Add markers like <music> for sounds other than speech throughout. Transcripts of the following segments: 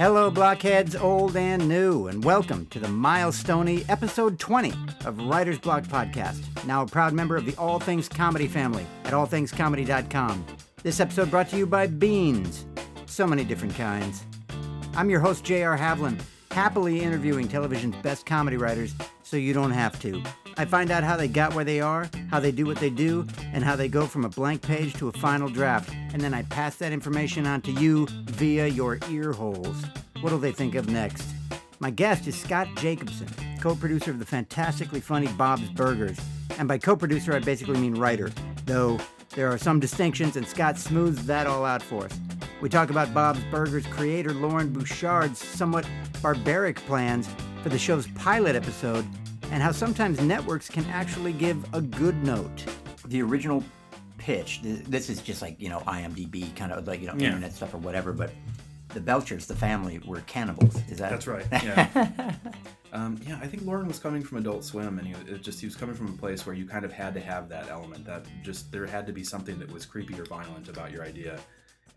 Hello, blockheads, old and new, and welcome to the milestoney episode 20 of Writer's Block Podcast. Now a proud member of the All Things Comedy family at allthingscomedy.com. This episode brought to you by Beans. So many different kinds. I'm your host, J.R. Havlin, happily interviewing television's best comedy writers so you don't have to. I find out how they got where they are, how they do what they do, and how they go from a blank page to a final draft. And then I pass that information on to you via your ear holes. What'll they think of next? My guest is Scott Jacobson, co producer of the fantastically funny Bob's Burgers. And by co producer, I basically mean writer, though there are some distinctions, and Scott smooths that all out for us. We talk about Bob's Burgers creator Loren Bouchard's somewhat barbaric plans for the show's pilot episode and how sometimes networks can actually give a good note. The original pitch, this is just like, you know, IMDb kind of like, you know, Yeah. internet stuff or whatever, but the Belchers, the family, were cannibals. Is that That's right. <laughs> Yeah. um, yeah, I think Loren was coming from Adult Swim, and he it just he was coming from a place where you kind of had to have that element. That just there had to be something that was creepy or violent about your idea.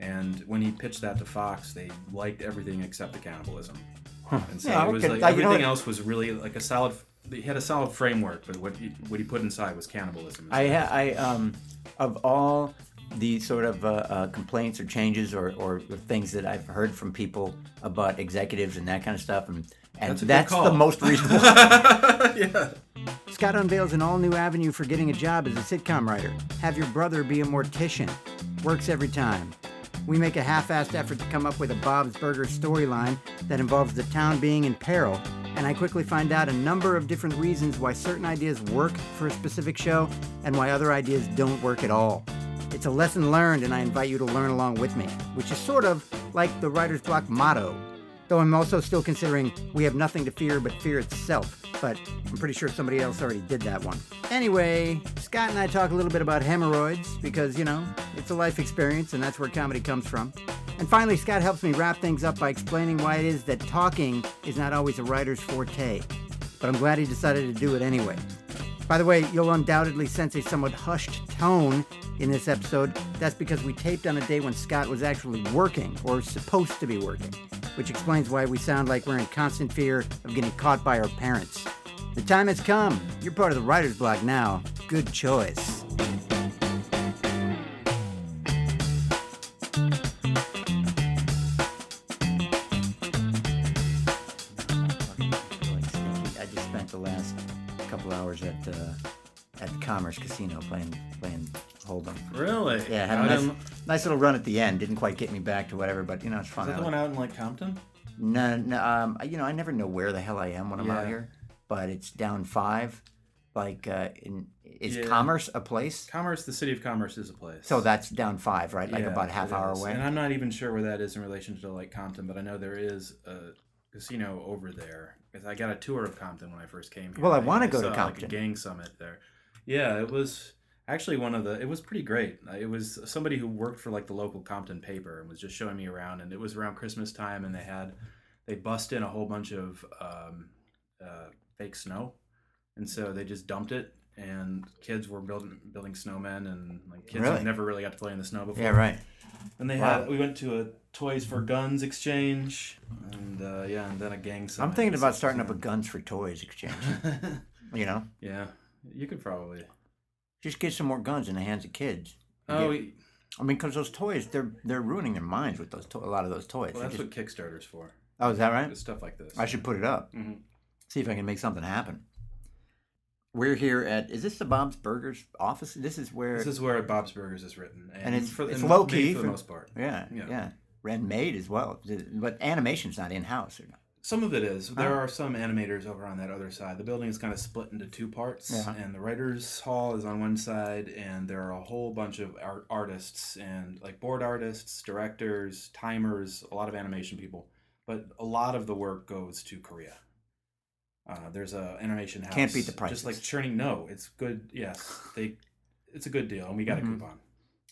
And when he pitched that to Fox, they liked everything except the cannibalism. And so Yeah, it was okay. like know everything else was really like a solid. He had a solid framework, but what he, what he put inside was cannibalism. I, ha- I um, of all the sort of uh, uh, complaints or changes or, or things that I've heard from people about executives and that kind of stuff, and and That's that's, the most reasonable. <laughs> yeah. Scott unveils an all new avenue for getting a job as a sitcom writer. Have your brother be a mortician. Works every time. We make a half assed effort to come up with a Bob's Burger storyline that involves the town being in peril, and I quickly find out a number of different reasons why certain ideas work for a specific show and why other ideas don't work at all. It's a lesson learned, and I invite you to learn along with me, which is sort of like the writer's block motto. Though I'm also still considering we have nothing to fear but fear itself, but I'm pretty sure somebody else already did that one. Anyway, Scott and I talk a little bit about hemorrhoids because, you know, it's a life experience and that's where comedy comes from. And finally, Scott helps me wrap things up by explaining why it is that talking is not always a writer's forte. But I'm glad he decided to do it anyway. By the way, you'll undoubtedly sense a somewhat hushed tone in this episode. That's because we taped on a day when Scott was actually working, or supposed to be working, which explains why we sound like we're in constant fear of getting caught by our parents. The time has come. You're part of the writer's block now. Good choice. I just spent the last couple hours at uh, at the Commerce Casino playing playing Hold'em. Really? Yeah, had a nice, in- nice little run at the end. Didn't quite get me back to whatever, but you know it's fun. Is that the one out in like Compton? No, no, um, you know I never know where the hell I am when I'm out Yeah. here, but it's down five. Like, uh, in is Yeah. Commerce a place? Commerce, the city of Commerce is a place. So that's down five, right? Like Yeah, about half hour is. away. And I'm not even sure where that is in relation to like Compton, but I know there is a casino over there. 'Cause I got a tour of Compton when I first came here. Well, I wanna go to Compton. Like a gang summit there. Yeah, it was actually one of the. It was pretty great. It was somebody who worked for like the local Compton paper and was just showing me around. And it was around Christmas time, and they had they bust in a whole bunch of um, uh, fake snow, and so they just dumped it. And kids were building building snowmen, and like kids Really? who never really got to play in the snow before. yeah, right. And they Wow. had we went to a Toys for Guns exchange, and uh, yeah, and then a gang. I'm thinking about starting up a guns for toys exchange. <laughs> you know, yeah, you could probably. just get some more guns in the hands of kids. Oh, Yeah. I mean, because those toys, they're they're ruining their minds with those to- a lot of those toys. well, that's just- what Kickstarter's for. oh, is that right? It's stuff like this. I should put it up. Mhm. See if I can make something happen. We're here at. Is this the Bob's Burgers office? This is where. This is where Bob's Burgers is written, and, it's- for, it's and low key for the most part. yeah, yeah, Yeah. And made as well, but animation's not in house. or not. Some of it is. There are some animators over on that other side. The building is kind of split into two parts, Yeah. and the writers' hall is on one side, and there are a whole bunch of art- artists and like board artists, directors, timers, a lot of animation people. But a lot of the work goes to Korea. Uh, there's a animation house. Can't beat the price. Just like churning. No, it's good. Yes, they. It's a good deal, and we got Mhm. a coupon.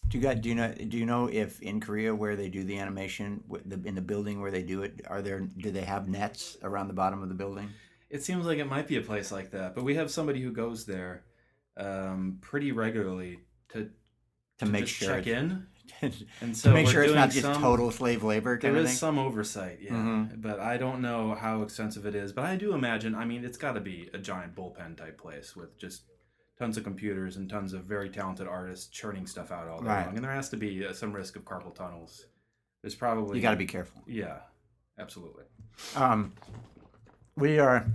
Do you got? Do you know? Do you know if in Korea where they do the animation, in the building where they do it, are there? Do they have nets around the bottom of the building? It seems like it might be a place like that, but we have somebody who goes there um, pretty regularly to To make just sure check in, to and so make sure it's not just some- total slave labor There is some oversight, yeah, Mhm. but I don't know how extensive it is. But I do imagine. I mean, it's got to be a giant bullpen type place with just tons of computers and tons of very talented artists churning stuff out all day Right. long. And there has to be uh, some risk of carpal tunnels. There's probably you got to be careful. Yeah, absolutely. Um, we are.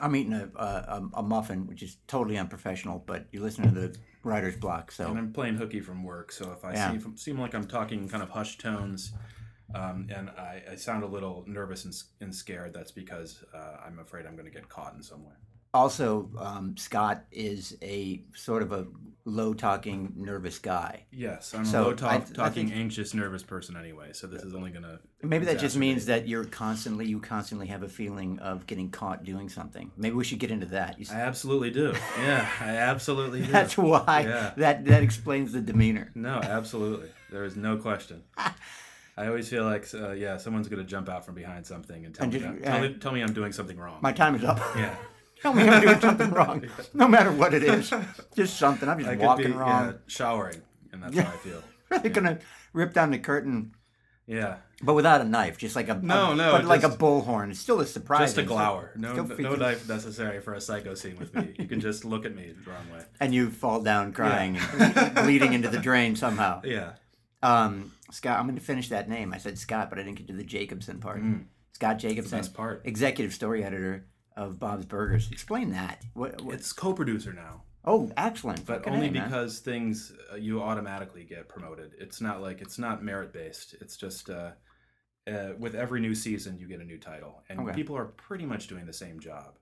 I'm eating a, a a muffin, which is totally unprofessional, but you listen to the writer's block, so And I'm playing hooky from work, so if I Yeah. seem, seem like I'm talking kind of hushed tones, um, and I, I sound a little nervous and, and scared, that's because uh, I'm afraid I'm going to get caught in some way. Also um, Scott is a sort of a low talking, nervous guy. Yes, I'm So, a low talk, I talking, think- anxious, nervous person anyway. So this is only going to Maybe that just means that you're constantly you constantly have a feeling of getting caught doing something. Maybe we should get into that. I absolutely do. Yeah, I absolutely <laughs> do. that's why Yeah. that that explains the demeanor. No, absolutely. There is no question. <laughs> I always feel like, uh, yeah, someone's going to jump out from behind something and tell, And me, just- that- tell, uh, me, tell me I'm doing something wrong. My time is up. yeah. <laughs> Tell me I'm doing something wrong, <laughs> no matter what it is. Just something. I'm just I could walking be wrong. yeah, showering, and that's how I feel. <laughs> They're gonna rip down the curtain, Yeah, but without a knife, just like a No, a- no, but like a bullhorn. It's still a surprise. just a glower. No, no knife necessary for a psycho scene with me. You can just look at me the wrong way. And you fall down crying and <laughs> bleeding into the drain somehow. Yeah, Um, Scott, I'm going to finish that name. I said Scott, but I didn't get to the Jacobson part. Scott Jacobson, best part. executive story editor of Bob's Burgers. Explain that. What, what, it's co-producer now, oh, excellent. but Fucking only A, because things uh, you automatically get promoted. It's not like it's not merit based. It's just uh, uh, with every new season you get a new title, and Okay. people are pretty much doing the same job.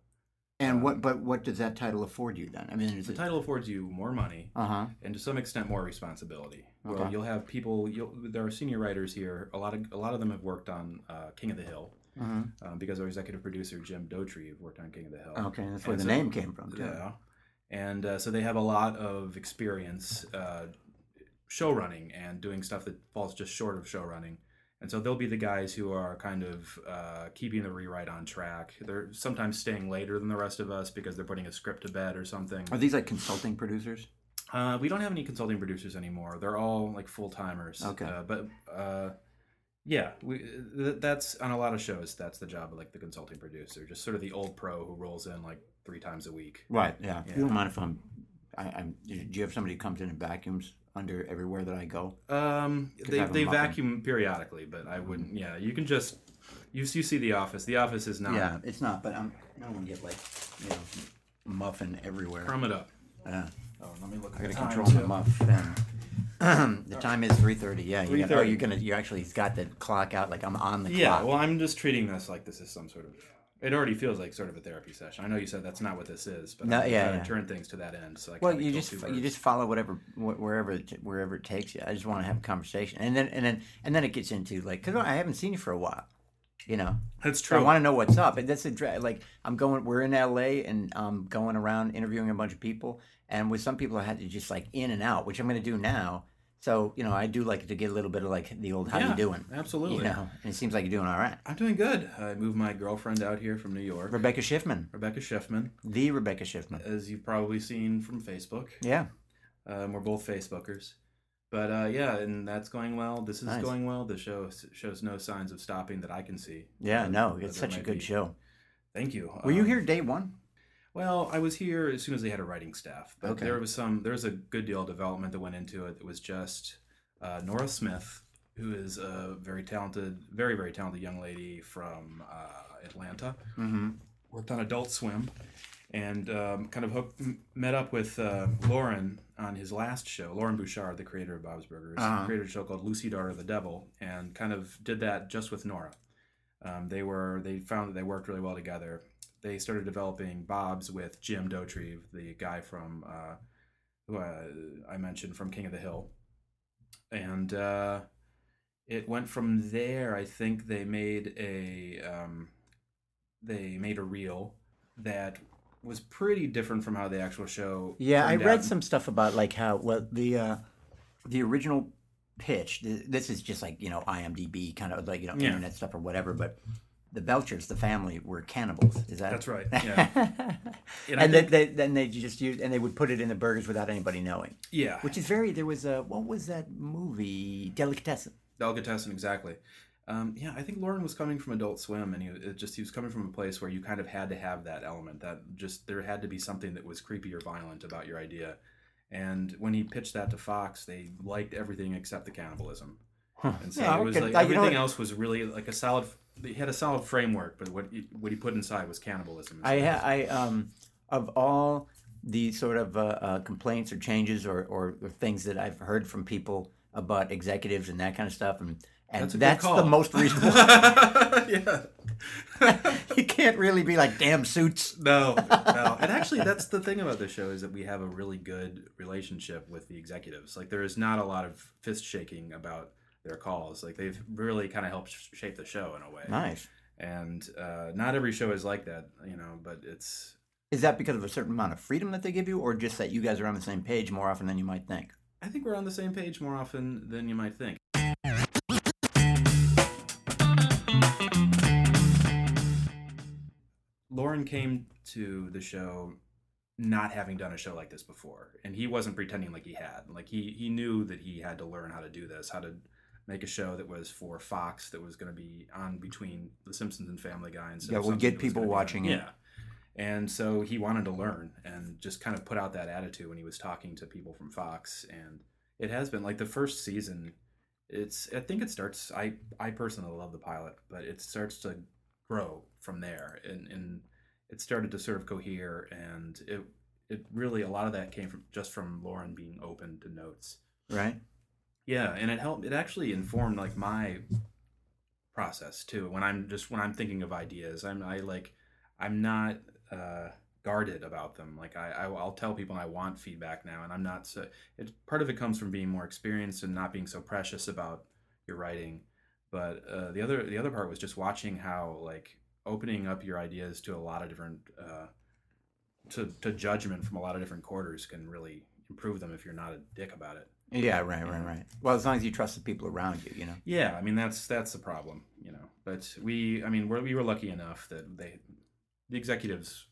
And what? But what does that title afford you then? I mean, The it? title affords you more money Uh huh. and to some extent more responsibility. Well, Okay. you'll have people. You'll, there are senior writers here. A lot of a lot of them have worked on uh, King of the Hill Uh-huh. um, because our executive producer Jim Dauterive worked on King of the Hill. Okay, that's where And the so- name came from. Too. Yeah, and uh, so they have a lot of experience uh, show running and doing stuff that falls just short of show running. And so they'll be the guys who are kind of uh, keeping the rewrite on track. They're sometimes staying later than the rest of us because they're putting a script to bed or something. Are these like consulting producers? Uh, we don't have any consulting producers anymore. They're all like full timers. Okay. Uh, but uh, yeah, we th- that's on a lot of shows. That's the job of like the consulting producer, just sort of the old pro who rolls in like three times a week. Right. Yeah. Yeah. You don't mind if I'm. I, I'm. Do you have somebody who comes in and vacuums under everywhere that I go? Um, they they vacuum periodically, but I wouldn't. Yeah, you can just you you see the office. The office is not. Yeah, it's not. But I'm. I don't want to get like, you know, muffin everywhere. Crumb it up. Yeah. Oh, let me look I at gotta the time, control the too. muffin. The uh, time is three thirty. Yeah. You got, oh, 3:30. you're gonna. You're actually got the clock out. Like I'm on the clock. Yeah, clock. well, I'm just treating this like this is some sort of. It already feels like sort of a therapy session. I know you said that's not what this is, but No, I'm yeah, trying yeah. to turn things to that end. So I Well, kinda you kill just two you just follow whatever wh- wherever it, wherever it takes you. I just want to have a conversation, and then and then and then it gets into like because I haven't seen you for a while, you know. That's true. I want to know what's up, and that's a dra- like I'm going. We're in L.A. and I'm going around interviewing a bunch of people, and with some people I had to just like in and out, which I'm going to do now. So you know I do like to get a little bit of like the old how yeah, you doing, Absolutely. you know, and it seems like you're doing all right. I'm doing good. I moved my girlfriend out here from New York, Rebecca Schiffman, Rebecca Schiffman, the Rebecca Schiffman. as you've probably seen from Facebook. Yeah, Um, we're both Facebookers. But uh, yeah, and that's going well. This is Nice. going well. The show shows no signs of stopping that I can see. yeah, no, it's such a good be- show. Thank you. Were you Um, here day one? Well, I was here as soon as they had a writing staff, but Okay. there was some. There was a good deal of development that went into it. It was just uh, Nora Smith, who is a very talented, very very talented young lady from uh, Atlanta. Mm-hmm. Worked on Adult Swim, and um, kind of hooked, met up with uh, Loren on his last show. Loren Bouchard, the creator of Bob's Burgers, Uh-huh. created a show called Lucy Daughter of the Devil, and kind of did that just with Nora. Um, they were they found that they worked really well together. They started developing Bob's with Jim Dauterive, the guy from uh, who uh, I mentioned from King of the Hill, and uh, it went from there. I think they made a um, they made a reel that was pretty different from how the actual show. Yeah, I turned read out. some stuff about like how well the uh, the original pitch. This is just like you know IMDb kind of like you know Yeah. internet stuff or whatever, but the Belchers, the family, were cannibals. Is that? That's right. Yeah. <laughs> and then think- they, then they just used and they would put it in the burgers without anybody knowing, yeah. which is very. There was a what was that movie? Delicatessen. Delicatessen, exactly. Um, yeah, I think Loren was coming from Adult Swim, and he it just he was coming from a place where you kind of had to have that element that just there had to be something that was creepy or violent about your idea. And when he pitched that to Fox, they liked everything except the cannibalism. And so Yeah, it was okay. like you know everything else was really like a solid. He had a solid framework, but what he, what he put inside was cannibalism. I ha- I um of all the sort of uh, uh, complaints or changes or, or or things that I've heard from people about executives and that kind of stuff, and and That's that's, the most reasonable. <laughs> yeah. <laughs> you can't really be like damn suits. No, no. And actually, that's the thing about the show is that we have a really good relationship with the executives. Like, there is not a lot of fist shaking about their calls. Like, they've really kind of helped sh- shape the show in a way. Nice. And uh, not every show is like that, you know. But it's. Is that because of a certain amount of freedom that they give you, or just that you guys are on the same page more often than you might think? I think we're on the same page more often than you might think. Loren came to the show not having done a show like this before, and he wasn't pretending like he had. Like he he knew that he had to learn how to do this, how to make a show that was for Fox that was going to be on between The Simpsons and Family Guy. And Yeah, we'll get people gonna be on- watching it. Yeah. And so he wanted to learn and just kind of put out that attitude when he was talking to people from Fox. And it has been like the first season. It's I think it starts. I I personally love the pilot, but it starts to grow from there, and and it started to sort of cohere, and it it really a lot of that came from just from Loren being open to notes. Right. Yeah, and it helped. It actually informed like my process too. When I'm just when I'm thinking of ideas, I'm I like I'm not uh, guarded about them. Like I, I will tell people I want feedback now, and I'm not so. It part of it comes from being more experienced and not being so precious about your writing. But uh, the other the other part was just watching how like opening up your ideas to a lot of different uh, to to judgment from a lot of different quarters can really improve them if you're not a dick about it. Yeah. Right. Right. Right. Well, as long as you trust the people around you, you know. Yeah, I mean that's that's the problem, you know. But we, I mean, we're, we were lucky enough that they, the executives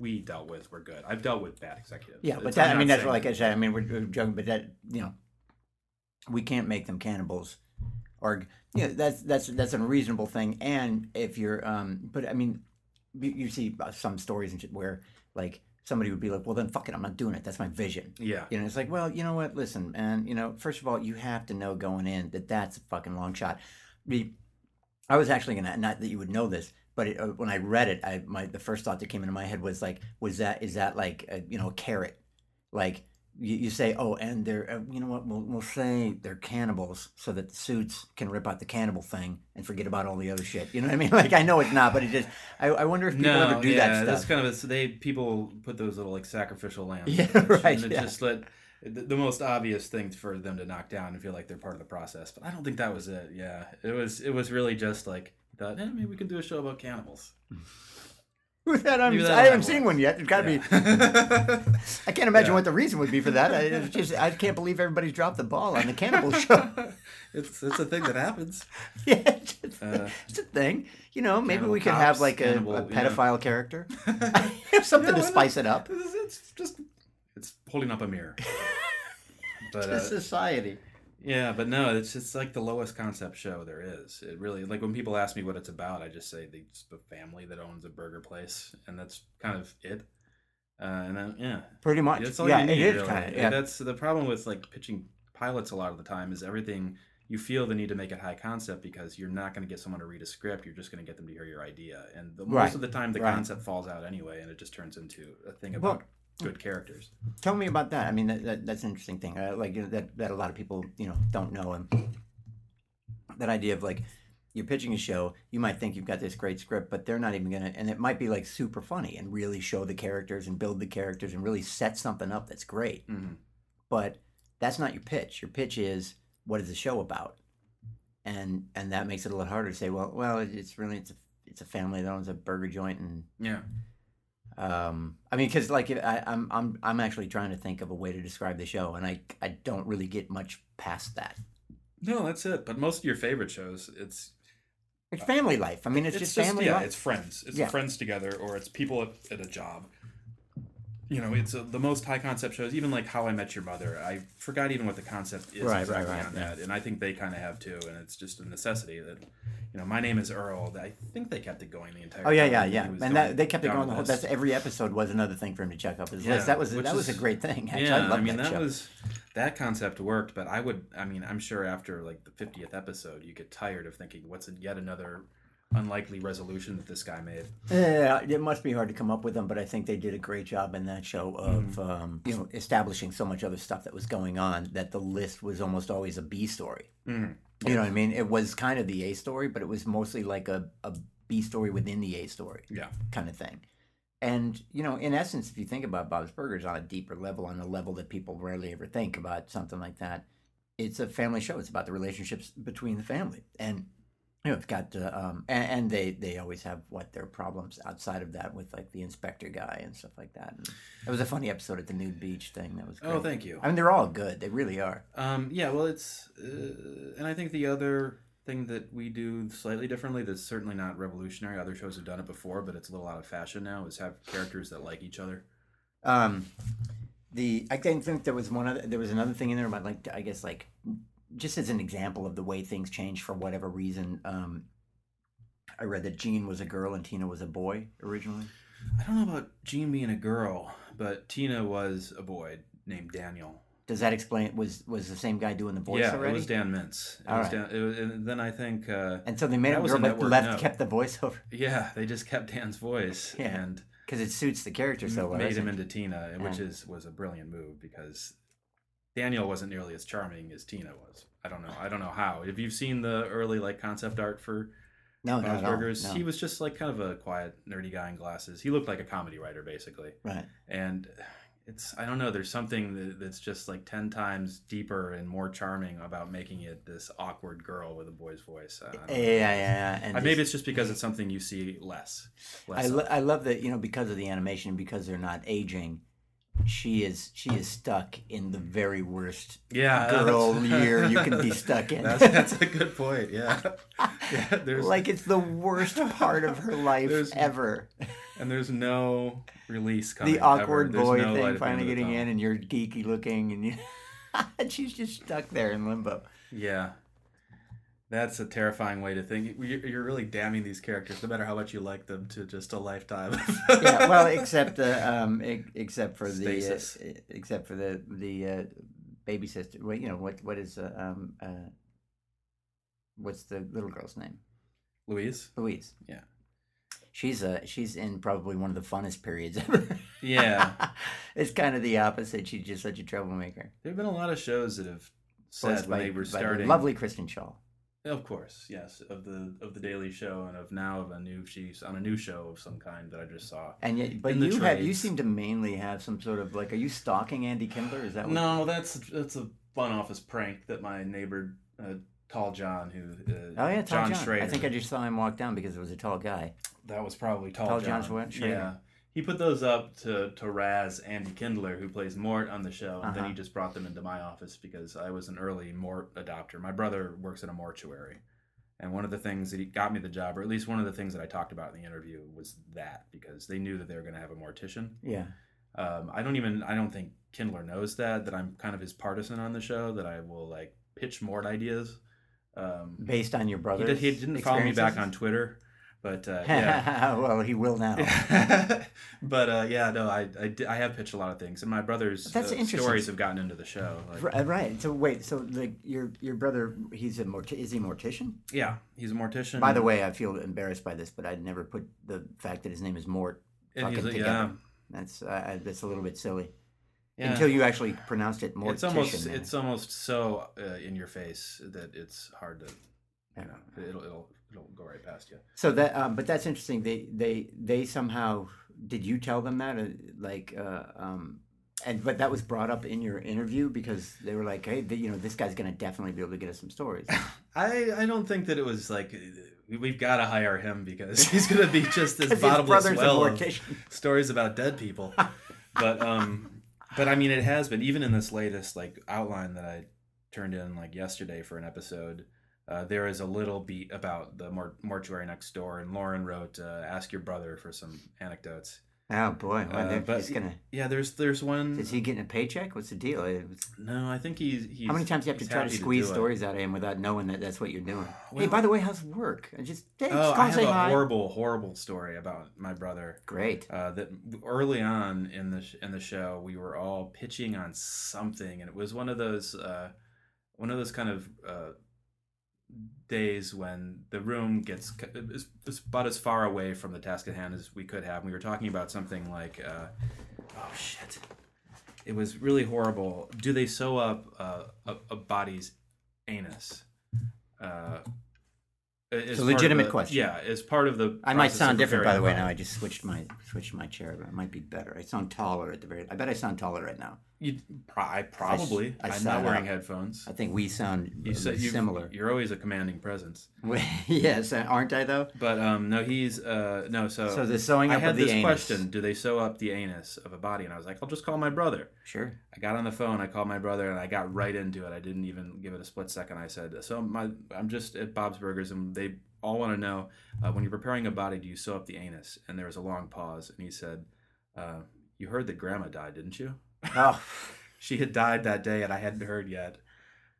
we dealt with were good. I've dealt with bad executives. Yeah, but It's- that, I'm mean, that's like I said. I mean, we're, we're joking, but that you know, we can't make them cannibals, or you know, that's that's that's a reasonable thing. And if you're, um, but I mean, you, you see some stories and shit where like somebody would be like, well, then fuck it, I'm not doing it. That's my vision. Yeah, You know, it's like, well, you know what? Listen, man. You know, first of all, you have to know going in that that's a fucking long shot. The, I was actually gonna not that you would know this, but it, uh, when I read it, I my the first thought that came into my head was like, was that is that like a, you know a carrot? Like you, you say, oh, and they're uh, you know what? We'll we'll say they're cannibals so that the suits can rip out the cannibal thing and forget about all the other shit. You know what I mean? <laughs> Like I know it's not, but it just I, I wonder if people no, ever do yeah, that that's kind of a, so they people put those little like sacrificial <laughs> lambs. Yeah, right, And yeah. just let the, the most obvious thing for them to knock down and feel like they're part of the process. But I don't think that was it. Yeah, it was it was really just like thought, eh, maybe we can do a show about cannibals. <laughs> <laughs> That, I'm, I haven't seen one. yet. It's got to be. <laughs> I can't imagine Yeah. what the reason would be for that. I, it's just, I can't believe everybody's dropped the ball on the cannibal <laughs> show. it's it's a thing that happens. yeah, it's, Uh, it's a thing. You know, maybe we could have like a, cannibal, a yeah. pedophile character, something Yeah, to spice it up. It's, it's just it's holding up a mirror. But To uh, society. Yeah, but no, it's it's like the lowest concept show there is. It really like when people ask me what it's about, I just say the family that owns a burger place, and that's kind of it. Uh, and then yeah, Pretty much. that's all yeah, you need. it is really. kind of. And Yeah. That's the problem with like pitching pilots a lot of the time is everything you feel the need to make it high concept because you're not going to get someone to read a script. You're just going to get them to hear your idea, and the, Right, most of the time the right. concept falls out anyway, and it just turns into a thing Well- about good characters. Tell me about that. I mean, that, that, that's an interesting thing. Uh, like that that a lot of people you know don't know, and that idea of like you're pitching a show, you might think you've got this great script, but they're not even gonna, and it might be like super funny and really show the characters and build the characters and really set something up that's great. hmm But that's not your pitch. Your pitch is what is the show about, and and that makes it a lot harder to say. Well, well, it's really it's a it's a family that owns a burger joint and Yeah. Um, I mean, because like I, I'm I'm I'm actually trying to think of a way to describe the show, and I I don't really get much past that. No, that's it. But most of your favorite shows, it's It's family life. I mean, it's, just family yeah, life. it's friends. It's Yeah. friends together, or it's people at, at a job. You know, it's uh the most high concept shows. Even like How I Met Your Mother, I forgot even what the concept is Right, right, exactly right, on yeah. that, and I think they kind of have too. And it's just a necessity that, you know, my name is Earl. I think they kept it going the entire. Oh yeah, yeah, yeah, and that they kept it going. The whole, that's every episode was another thing for him to check up his Yeah, list. That was that was a great thing. Actually, yeah, I love mean that, that, was that concept worked, but I would, I mean, I'm sure after like the 50th episode, you get tired of thinking, what's yet another unlikely resolution that this guy made. Yeah, it must be hard to come up with them, but I think they did a great job in that show of Mm-hmm. um, you know establishing so much other stuff that was going on that the list was almost always a B story. Mhm. You know what I mean? It was kind of the A story, but it was mostly like a, a B story within the A story Yeah. kind of thing. And you know, in essence, if you think about Bob's Burgers on a deeper level, on a level that people rarely ever think about something like that, it's a family show. It's about the relationships between the family, and you know, it's got uh, um, and, and they they always have what their problems outside of that with like the inspector guy and stuff like that. And it was a funny episode at the nude beach thing. That was great. Oh, thank you. I mean, they're all good. They really are. Um, yeah, well, it's, uh, and I think the other thing that we do slightly differently that's certainly not revolutionary. Other shows have done it before, but it's a little out of fashion now. Is have characters that like each other. Um, the I think there was one other. There was another thing in there about like I guess like just as an example of the way things change for whatever reason. Um, I read that Gene was a girl and Tina was a boy originally. I don't know about Gene being a girl, but Tina was a boy named Daniel. Does that explain? Was was the same guy doing the voice yeah, already? it was Dan Mintz. It All was right. Dan, it was, and then I think, uh, and so they made a girl, but left note. kept the voiceover yeah, they just kept Dan's voice <laughs> Yeah. and because it suits the character so well. made him it? into Tina, which Yeah. is was a brilliant move because Daniel wasn't nearly as charming as Tina was. I don't know. I don't know how. If you've seen the early like concept art for no, Bob's not at all. Burgers, No. he was just like kind of a quiet, nerdy guy in glasses. He looked like a comedy writer basically, right. and it's I don't know. There's something that, that's just like ten times deeper and more charming about making it this awkward girl with a boy's voice. Yeah, yeah, yeah. And Uh, maybe it's just because it's something you see less. less I, lo- I love that you know because of the animation because they're not aging she is she is stuck in the very worst yeah, girl <laughs> year you can be stuck in That's, that's a good point. Yeah, <laughs> yeah. There's like it's the worst part of her life ever and there's no release coming. the awkward. Boy no thing finally end of the getting in and you're geeky looking and you and <laughs> she's just stuck there in limbo Yeah, that's a terrifying way to think. You're really damning these characters, no matter how much you like them, to just a lifetime. <laughs> yeah well except uh, um except for the uh, except for the the uh, baby sister wait you know what what is uh, um uh what's the little girl's name Louise. Louise. Yeah. She's uh she's in probably one of the funnest periods <laughs> ever. Yeah. <laughs> it's kind of the opposite. She's just such a troublemaker. There have been a lot of shows that have said when they were the starting. lovely Kristen Schaal. Of course, yes, of the of the Daily Show and of now of a new she's on a new show of some kind that I just saw. And yet, but you have you seem to mainly have some sort of like, are you stalking Andy Kindler? Is that what No, that's that's a fun office prank that my neighbor, uh, Tall John, who uh, Oh yeah, tall John, John. Schroeder. I think I just saw him walk down because it was a tall guy. that was probably Tall, Tall John. John Schroeder. Yeah, he put those up to to razz Andy Kindler, who plays Mort on the show, and then Uh-huh. he just brought them into my office because I was an early Mort adopter. My brother works at a mortuary. And one of the things that he got me the job, or at least one of the things that I talked about in the interview, was that because they knew that they were going to have a mortician. Yeah. Um, I don't even I don't think Kindler knows that that I'm kind of his partisan on the show that I will like pitch Mort ideas. Um, Based on your brother. did, he didn't follow me back on Twitter, but uh, <laughs> yeah. well, he will now. <laughs> but uh, yeah, no, I, I I have pitched a lot of things, and my brother's That's uh, stories have gotten into the show. Like, Right. So wait. So like your your brother, he's a mort. Is he a mortician? yeah, he's a mortician. By the way, I feel embarrassed by this, but I'd never put the fact that his name is Mort fucking together. yeah, That's uh, that's a little bit silly. yeah. Until you actually pronounced it mortician. it's almost it's almost so uh, in your face that it's hard to Yeah. you know it'll it'll it'll go right past you. so that. Um, but that's interesting. They they they somehow did you tell them that uh, like uh, um, and but that was brought up in your interview because they were like, hey, th- you know, this guy's gonna definitely be able to get us some stories. <laughs> I I don't think that it was like we- we've got to hire him because he's gonna be <laughs> just this bottomless well of stories about dead people. <laughs> but um, but I mean, it has been even in this latest like outline that I turned in like yesterday for an episode. Uh, there is a little beat about the mor- mortuary next door, and Loren wrote, uh, "Ask your brother for some anecdotes." Oh boy, well, Uh, but just gonna. yeah, there's there's one. Is he getting a paycheck? What's the deal? It was- No, I think he's. he's How many times do you have to try to squeeze it. stories out of him without knowing that that's what you're doing? <sighs> hey, by the way, how's work? I Just, hey, Oh, just I have a hi. horrible, horrible story about my brother. Great. Uh, that early on in the sh- in the show, we were all pitching on something, and it was one of those uh, one of those kind of uh, days when the room gets is, is about as far away from the task at hand as we could have. We were talking about something like, uh, oh shit, it was really horrible. Do they sew up uh, a, a body's anus? Uh, It's a legitimate question. Yeah, as part of the. I might sound different, by the way. Now I just switched my switched my chair, but it might be better. I sound taller at the very. I bet I sound taller right now. You, I probably. I I, am not wearing up. headphones. I think we sound You said similar. You're always a commanding presence. <laughs> yes, aren't I though? But um, no, he's uh, no. So, So the sewing I up had the this anus. question: Do they sew up the anus of a body? And I was like, I'll just call my brother. Sure. I got on the phone. I called my brother, and I got right into it. I didn't even give it a split second. I said, "So my, I'm just at Bob's Burgers, and they all want to know uh, when you're preparing a body, do you sew up the anus?" And there was a long pause, and he said, uh, "You heard that Grandma died, didn't you?" Oh, <laughs> She had died that day, and I hadn't heard yet.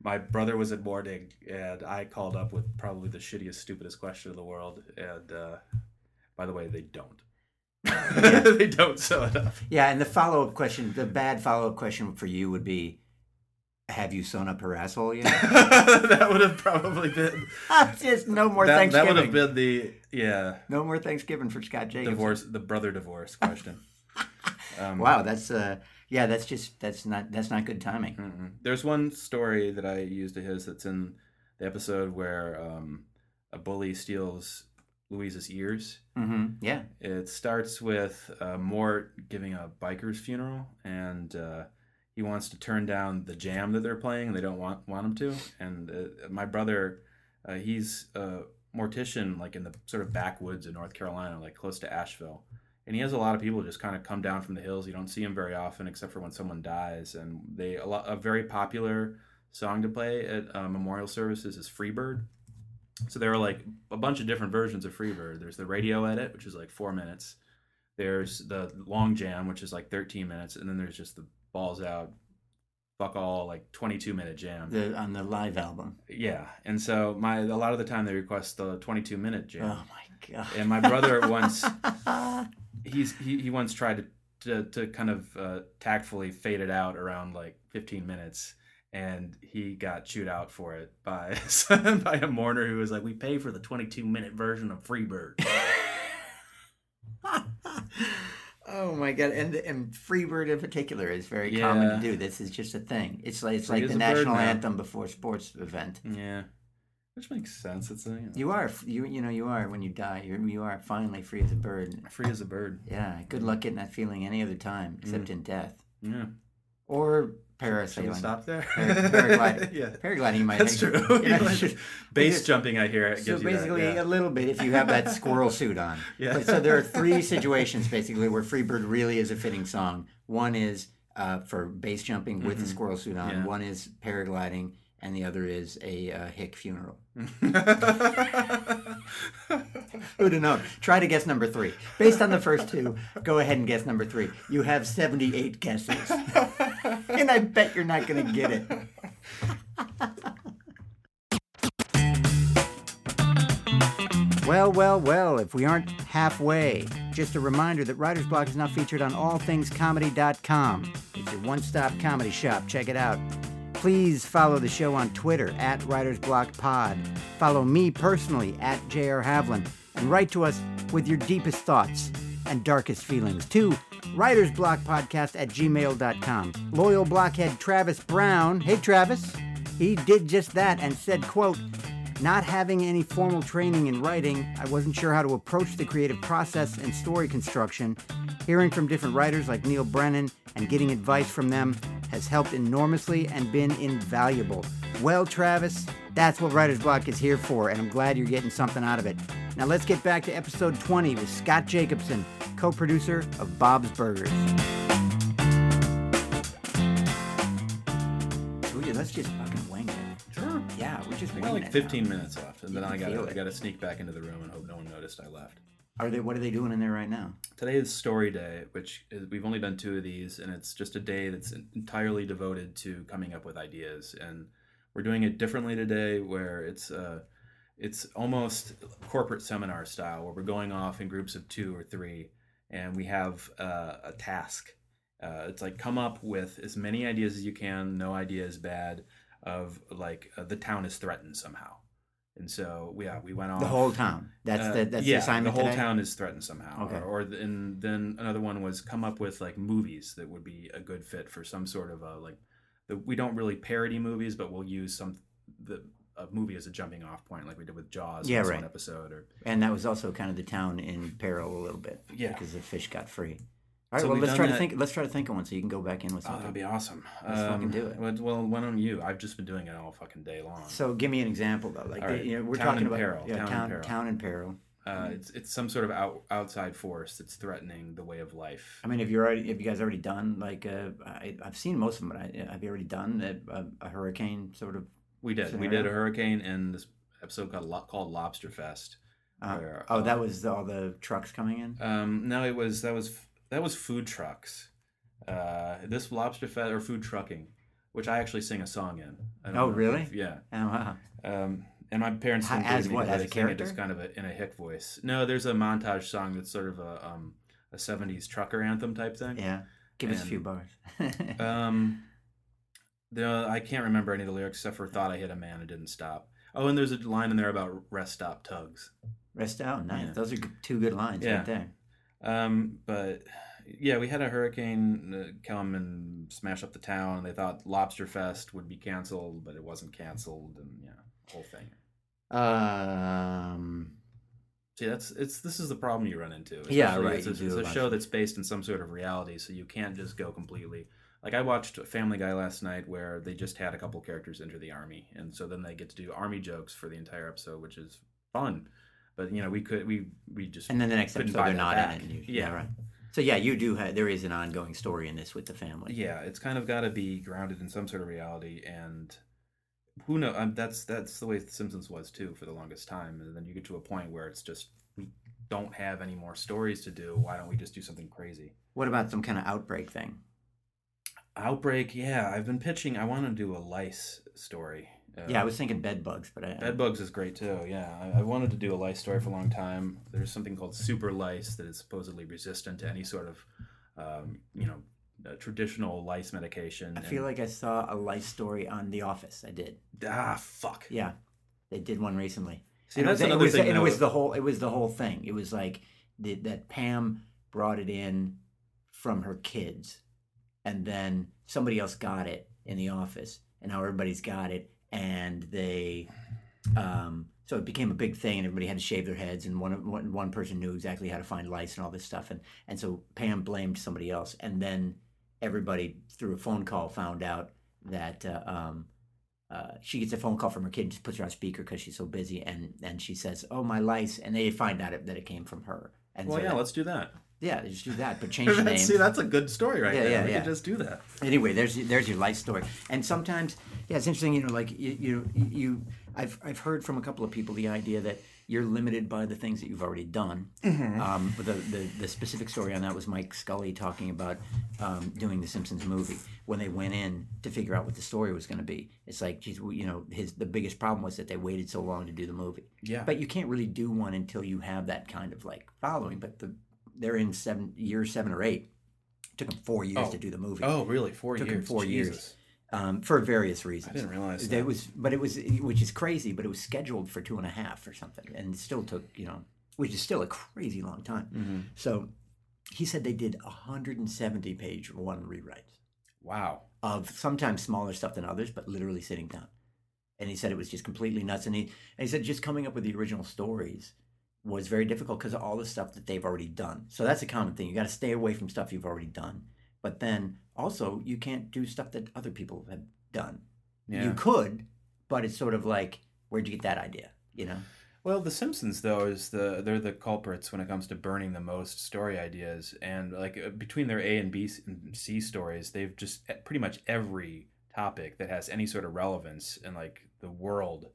My brother was in mourning, and I called up with probably the shittiest, stupidest question in the world. And uh, by the way, they don't. <laughs> they don't sew it up. yeah. And the follow up question, the bad follow up question for you would be, have you sewn up her asshole yet? <laughs> that would have probably been Just no more that, that Thanksgiving. would have been the yeah no more Thanksgiving for Scott Jacobs. divorce the brother divorce question. Um, Wow, that's uh, yeah, that's just that's not that's not good timing. Mm-mm. There's one story that I used of his that's in the episode where um, a bully steals Louise's ears. Mm-hmm. Yeah. It starts with uh, Mort giving a biker's funeral, and uh, he wants to turn down the jam that they're playing. and They don't want want him to. And uh, my brother, uh, he's a mortician, like in the sort of backwoods of North Carolina, like close to Asheville. And he has a lot of people just kind of come down from the hills. You don't see him very often, except for when someone dies. And they a, lot, a very popular song to play at uh, memorial services is "Freebird." So there are like a bunch of different versions of Freebird. There's the radio edit, which is like four minutes. There's the long jam, which is like 13 minutes, and then there's just the balls out, fuck all, like 22 minute jam. The on the live album. Yeah, and so my a lot of the time they request the 22 minute jam. Oh my god. And my brother once <laughs> he's he, he once tried to to, to kind of uh, tactfully fade it out around like 15 minutes and he got chewed out for it by <laughs> by a mourner who was like we pay for the 22 minute version of freebird <laughs> oh my god! And and Freebird in particular is very common to do. This is just a thing. It's like it's Free like the a bird national anthem before sports event. yeah which makes sense it's a, you know, You are you you know you are when you die. You you are finally free as a bird. free as a bird Yeah. Good luck getting that feeling any other time except in death yeah or parasailing. stop there Par- paragliding. <laughs> yeah Paragliding, you might. that's true <laughs> <laughs> you know, You might- just- base jumping i hear it So gives you that, basically, yeah. a little bit if you have that squirrel suit on. Yeah. But so there are three situations basically where Freebird really is a fitting song. One is uh, for base jumping with the squirrel suit on. Mm-hmm. Yeah. One is paragliding, and the other is a uh, hick funeral. <laughs> Who'd have known? Try to guess number three. Based on the first two, go ahead and guess number three. You have seventy-eight guesses, <laughs> and I bet you're not going to get it. Well, well, well, if we aren't halfway, just a reminder that Writer's Block is now featured on allthingscomedy.com. It's your one stop comedy shop. Check it out. Please follow the show on Twitter at Writer's Block Pod. Follow me personally at JR Havlin and write to us with your deepest thoughts and darkest feelings to Podcast at gmail.com. Loyal blockhead Travis Brown. Hey, Travis. He did just that and said, quote, not having any formal training in writing, I wasn't sure how to approach the creative process and story construction. Hearing from different writers like Neal Brennan and getting advice from them has helped enormously and been invaluable. Well, Travis, that's what Writer's Block is here for, and I'm glad you're getting something out of it. Now let's get back to episode 20 with Scott Jacobson, co producer of Bob's Burgers. Just I one got like minute 15 now. minutes left, and You then I got I got to sneak back into the room and hope no one noticed I left. Are they? What are they doing in there right now? Today is story day, which is, we've only done two of these, and it's just a day that's entirely devoted to coming up with ideas. And we're doing it differently today, where it's uh, it's almost corporate seminar style, where we're going off in groups of two or three, and we have uh, a task. Uh, it's like come up with as many ideas as you can. No idea is bad. Of like uh, the town is threatened somehow, and so yeah, we went on The whole town. That's uh, the that's yeah, the assignment the whole today? town is threatened somehow. Okay. Or, or and then another one was come up with like movies that would be a good fit for some sort of a like. The, we don't really parody movies, but we'll use some the a movie as a jumping off point, like we did with Jaws. Yeah, right. One episode or And that was also kind of the town in peril a little bit. Yeah. Because the fish got free. All right, So well let's try to think let's try to think of one so you can go back in with something. oh, that'd be awesome. Let's fucking do it. Well, why don't you? I've just been doing it all fucking day long. So give me an example though. Like right, you know, we're town talking in about peril, yeah, town in town peril. town in peril. uh, it's it's some sort of out, outside force that's threatening the way of life. I mean, have you already have you guys already done like uh, I, I've seen most of them, but I, have you already done a, a, hurricane sort of? We did. We did a hurricane in this episode called, Lo- called Lobster Fest. Uh, where, oh, that uh, was all the trucks coming in. Um, no, it was that was that was food trucks. Uh, this lobster fest or food trucking, which I actually sing a song in. I don't Oh, if really? you've- Yeah. Oh, wow. Um, and my parents didn't as me what, as I a it just kind of a, in a hick voice. No, there's a montage song that's sort of a um, a '70s trucker anthem type thing. Yeah, give us a few bars. <laughs> Um, the I can't remember any of the lyrics except for "Thought I hit a man and didn't stop." Oh, and there's a line in there about rest stop tugs. Rest out, nice. Yeah. Those are two good lines Yeah. right there. Um, but yeah, we had a hurricane uh, come and smash up the town. They thought Lobster Fest would be canceled, but it wasn't canceled, and yeah, whole thing. Um, See, that's it's this is the problem you run into. Yeah, right, It's, a, it's a a show that's based in some sort of reality, so you can't just go completely. Like I watched Family Guy last night, where they just had a couple characters enter the army, and so then they get to do army jokes for the entire episode, which is fun. But you know, we could we we just and then the next episode they're not back. in it. and you- Yeah. right. So yeah, you do have there is an ongoing story in this with the family. yeah it's kind of got to be grounded in some sort of reality and who know um, that's that's the way the simpsons was too for the longest time and then you get to a point where it's just we don't have any more stories to do why don't we just do something crazy What about some kind of outbreak thing? outbreak yeah i've been pitching i want to do a lice story uh, Yeah, I was thinking bed bugs, but I, Bed bugs is great too. Yeah, I, I wanted to do a lice story for a long time. There's something called super lice that is supposedly resistant to any sort of, um, you know, uh, traditional lice medication. I feel like I saw a life story on The Office. I did. ah fuck. Yeah, they did one recently. See, And it that's was, another it was, thing. and it was the whole. It was the whole thing. It was like the, that Pam brought it in from her kids, and then somebody else got it in the office, and now everybody's got it, and they. Um, so it became a big thing, and everybody had to shave their heads, and one one one person knew exactly how to find lice and all this stuff, and and so Pam blamed somebody else, and then everybody through a phone call found out that. Uh, um, uh, she gets a phone call from her kid and just puts her on speaker because she's so busy and and she says oh my lice and they find out it, that it came from her and Well, so yeah, that- let's do that. Yeah just do that but <laughs> change the name See, that's a good story right Yeah, there. yeah, we yeah. could just do that. anyway there's there's your life story and sometimes yeah it's interesting you know like you you, you I've, I've heard from a couple of people the idea that you're limited by the things that you've already done um, but the, the, the specific story on that was mike scully talking about um, doing the simpsons movie when they went in to figure out what the story was going to be it's like geez, you know his the biggest problem was that they waited so long to do the movie Yeah. but you can't really do one until you have that kind of like following but the they're in seven years seven or eight took them four years Oh. to do the movie oh, really? Four it Took years. four years. Um, for various reasons. I didn't realize that. It was, but it was, which is crazy. But it was scheduled for two and a half or something, and it still took, you know, which is still a crazy long time. Mhm. So he said they did 170 page one rewrites Wow. of sometimes smaller stuff than others, but literally sitting down. And he said it was just completely nuts. And he and he said just coming up with the original stories was very difficult because of all the stuff that they've already done. So that's a common thing. You got to stay away from stuff you've already done. But then also you can't do stuff that other people have done. Yeah. You could, but it's sort of like, where'd you get that idea? You know? Well, The Simpsons though is the they're the culprits when it comes to burning the most story ideas, and like uh, between their A and B and C stories, they've just eh, pretty much every topic that has any sort of relevance in like the world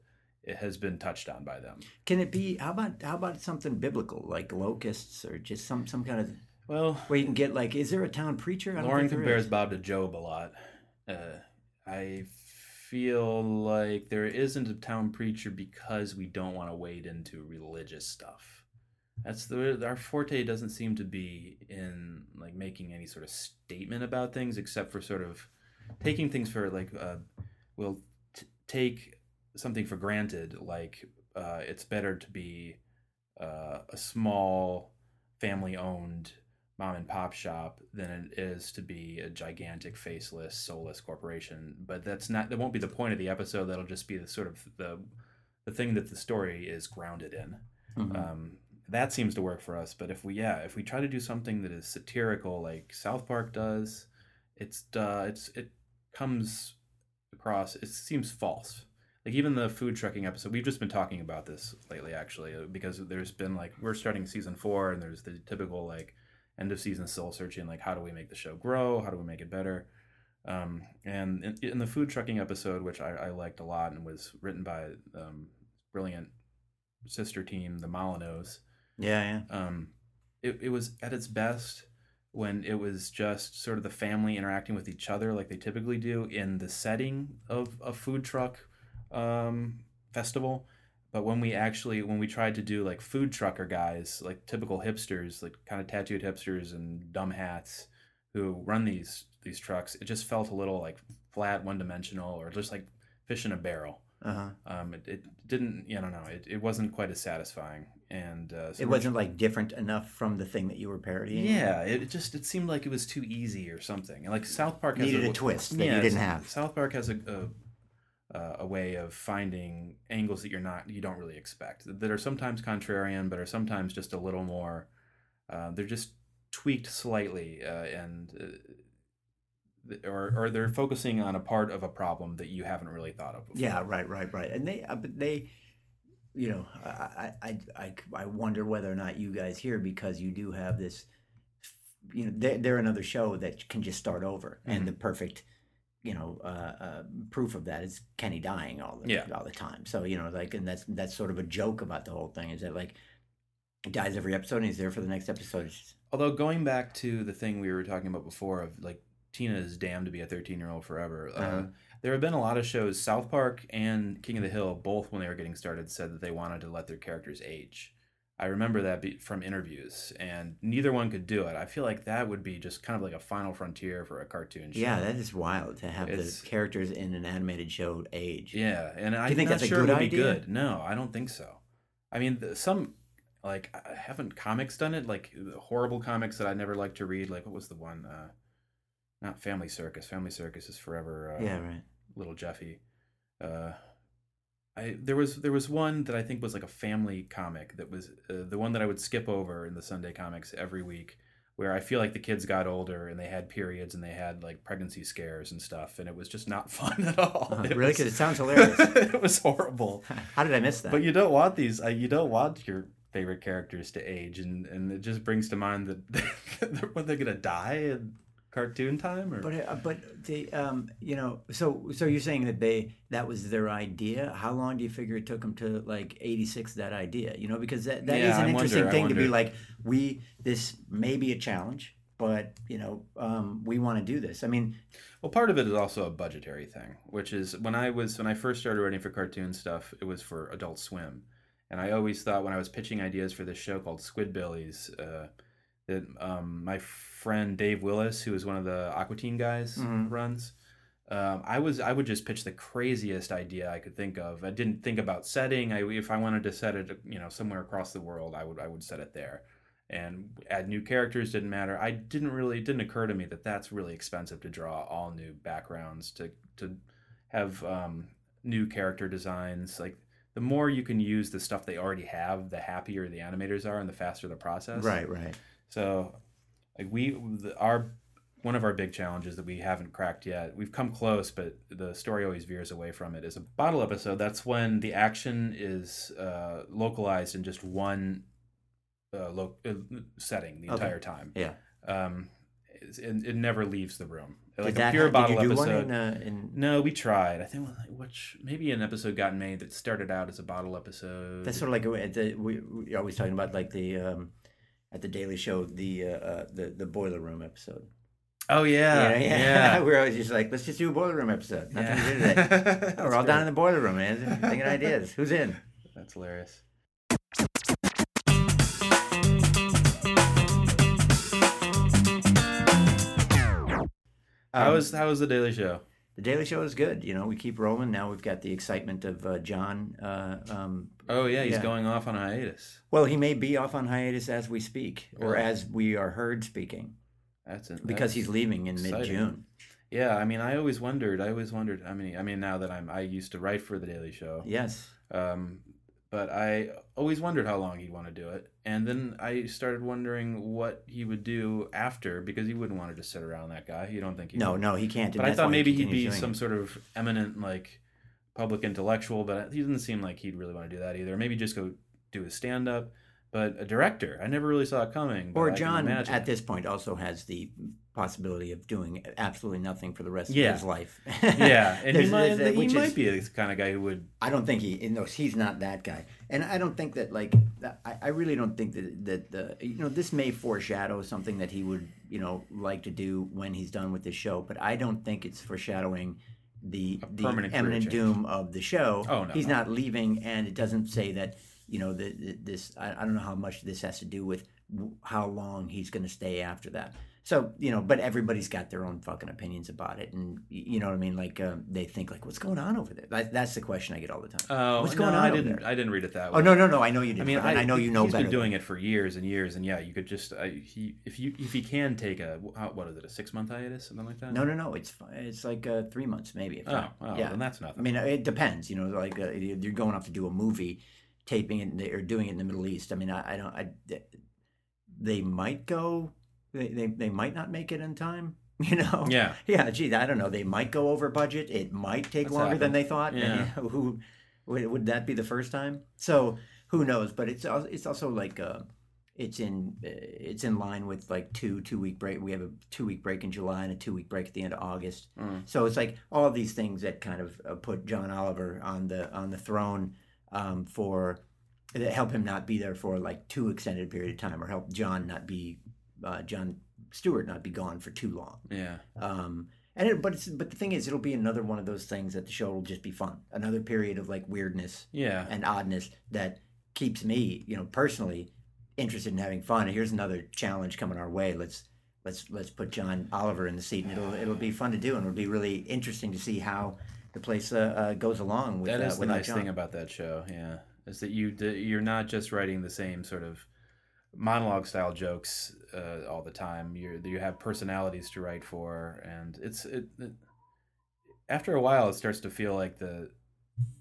has been touched on by them. Can it be? How about how about something biblical like locusts or just some some kind of Well, where you can get like? Is there a town preacher? I Loren compares is. Bob to Job a lot. Uh, I feel like there isn't a town preacher because we don't want to wade into religious stuff. That's the our forte doesn't seem to be in like making any sort of statement about things, except for sort of taking things for like uh, we'll t- take something for granted, like uh, it's better to be uh, a small family-owned mom and pop shop than it is to be a gigantic faceless soulless corporation. But that's not that won't be the point of the episode. That'll just be the sort of the the thing that the story is grounded in. Mhm. um, that seems to work for us. But if we yeah if we try to do something that is satirical like south park does it's uh it's it comes across it seems false like even the food trucking episode we've just been talking about this lately actually uh, because there's been like we're starting season four and there's the typical like end of season soul searching like how do we make the show grow? How do we make it better? Um, and in, in the food trucking episode which I, I liked a lot and was written by um, brilliant sister team the Molyneuxs. Yeah, yeah. um, it, it was at its best when it was just sort of the family interacting with each other like they typically do in the setting of a food truck um, festival but when we actually when we tried to do like food trucker guys like typical hipsters like kind of tattooed hipsters and dumb hats who run these these trucks it just felt a little like flat one dimensional or just like fish in a barrel Uh huh. um, it, it didn't you know no it, it wasn't quite as satisfying and uh, so It wasn't like different enough from the thing that you were parodying. yeah, it just it seemed like it was too easy or something. And like South Park has Needed a twist that you didn't have. South Park has a, a uh, a way of finding angles that you're not you don't really expect that are sometimes contrarian, but are sometimes just a little more. Uh, they're just tweaked slightly, uh, and uh, or or they're focusing on a part of a problem that you haven't really thought of before. Yeah, right, right, right. And they, uh, but they, you know, I, I, I, I wonder whether or not you guys here because you do have this, you know, they're, they're another show that can just start over, Mhm. and the perfect, you know, uh, uh, proof of that is Kenny dying all the Yeah. all the time. So you know, like, and that's that's sort of a joke about the whole thing is that like, he dies every episode and he's there for the next episode. Although going back to the thing we were talking about before of like Tina is damned to be a 13 year old forever. Uh, Uh-huh. there have been a lot of shows, South Park and King of the Hill, both when they were getting started, said that they wanted to let their characters age. I remember that be, from interviews, and neither one could do it. I feel like that would be just kind of like a final frontier for a cartoon show. yeah, that is wild to have It's- the characters in an animated show age. Yeah, and I think that's a sure good it would idea? be good. No, I don't think so. I mean, some like I- haven't comics done it? Like the horrible comics that I never liked to read. Like what was the one? Uh, not Family Circus. Family Circus is forever. Uh, yeah, right. Little Jeffy. Uh, I there was there was one that I think was like a family comic that was uh, the one that I would skip over in the Sunday comics every week, where I feel like the kids got older and they had periods and they had like pregnancy scares and stuff, and it was just not <laughs> fun at all. Uh, really, because it sounds hilarious. <laughs> it was horrible. <laughs> How did I miss that? But you don't want these. Uh, you don't want your favorite characters to age, and and it just brings to mind that when they're gonna die in cartoon time, or But uh, but they um you know so so you're saying that they that was their idea. How long do you figure it took them to like 86 that idea? You know because that that is Yeah, an I interesting wonder, thing to be like we this may be a challenge, but you know um we want to do this. I mean Well, part of it is also a budgetary thing, which is when I was when I first started writing for cartoon stuff, it was for Adult Swim, and I always thought when I was pitching ideas for this show called Squidbillies, uh, that um, my friend Dave Willis, who is one of the Aquatine Teen guys, Mhm. runs. Um, I was I would just pitch the craziest idea I could think of. I didn't think about setting. I if I wanted to set it, you know, somewhere across the world, I would I would set it there and add new characters didn't matter. I didn't really it didn't occur to me that that's really expensive to draw all new backgrounds to to have um, new character designs. Like the more you can use the stuff they already have, the happier the animators are and the faster the process. right right. So like we the, our one of our big challenges that we haven't cracked yet. We've come close, but the story always veers away from it. Is a bottle episode. That's when the action is uh, localized in just one uh, lo- uh, setting the Okay. entire time. Yeah. Um, it, it never leaves the room. Like a pure did bottle you do episode. one in, uh, in No, we tried. I think which maybe an episode got made that started out as a bottle episode. That's sort of like the, we, we always talking about like the um, at the Daily Show the uh, uh, the the boiler room episode. oh yeah, You know, yeah. <laughs> We're always just like, let's just do a boiler room episode. Nothing to do Yeah. <laughs> today. We're all great. down in the boiler room, man, thinking ideas. Who's in? That's hilarious. How Um, was how was the Daily Show? the Daily Show is good. You know, we keep rolling. Now we've got the excitement of uh, Jon. Uh, um, Oh yeah, he's Yeah. going off on a hiatus. well, he may be off on hiatus as we speak, or Really? as we are heard speaking, That's it. because that's- he's leaving in mid June. Yeah, I mean, I always wondered. I always wondered. I mean, I mean, now that I'm, I used to write for the Daily Show. Yes. Um, but I always wondered how long he'd want to do it, and then I started wondering what he would do after because he wouldn't want to just sit around. That guy, you don't think? He No, would. no, he can't. But I thought maybe he'd be some it. sort of eminent like public intellectual, but he didn't seem like he'd really want to do that either. Maybe just go do his stand up. But a director, I never really saw it coming. but Or Jon, at this point, also has the possibility of doing absolutely nothing for the rest Yeah. of his life. <laughs> yeah, and he might, he might is- be the kind of guy who would. I don't think he knows he's not that guy, and I don't think that like I, I really don't think that that the you know this may foreshadow something that he would you know like to do when he's done with the show, but I don't think it's foreshadowing the A the imminent doom of the show. Oh, no, he's no. not leaving, and it doesn't say that you know the, the, this. I, I don't know how much this has to do with w- how long he's going to stay after that. So you know, but everybody's got their own fucking opinions about it, and you know what I mean. Like um, they think like, what's going on over there? That, that's the question I get all the time. Oh, What's no, going on I over didn't. there? I didn't read it that way Oh no, no, no! I know you did. I mean, I, I know you know he's better. been doing it for years and years, and yeah, you could just I, he if you if he can take a what is it a six month hiatus something like that. No, no, no. It's it's like uh, three months, maybe. if Oh, oh, yeah. then that's nothing. I mean, it depends. You know, like uh, you're going off to do a movie, taping it or doing it in the Middle East. I mean, I, I don't. I, they might go. They, they they might not make it in time. <laughs> You know. yeah, Yeah. Gee, I don't know. They might go over budget. It might take That's longer than they thought. and, Yeah. you <laughs> know, who would, that be the first time? So who knows? But it's al- it's also like. Uh, it's in uh, it's in line with like two two week break. We have a two week break in July and a two week break at the end of August. Mm. So it's like all of these things that kind of uh, put John Oliver on the on the throne um, for that help him not be there for like too extended period of time, or help John not be uh, Jon Stewart not be gone for too long. yeah, Um, and it, but it's but the thing is, it'll be another one of those things that the show will just be fun. Another period of like weirdness yeah. and oddness that keeps me, you know, personally interested in having fun. And here's another challenge coming our way. Let's let's let's put John Oliver in the seat, and it'll it'll be fun to do, and it'll be really interesting to see how the place uh, uh, goes along with That uh, the nice John. thing about that show. Yeah, is that you you're not just writing the same sort of monologue style jokes uh, all the time. You you have personalities to write for, and it's it, it. After a while, it starts to feel like the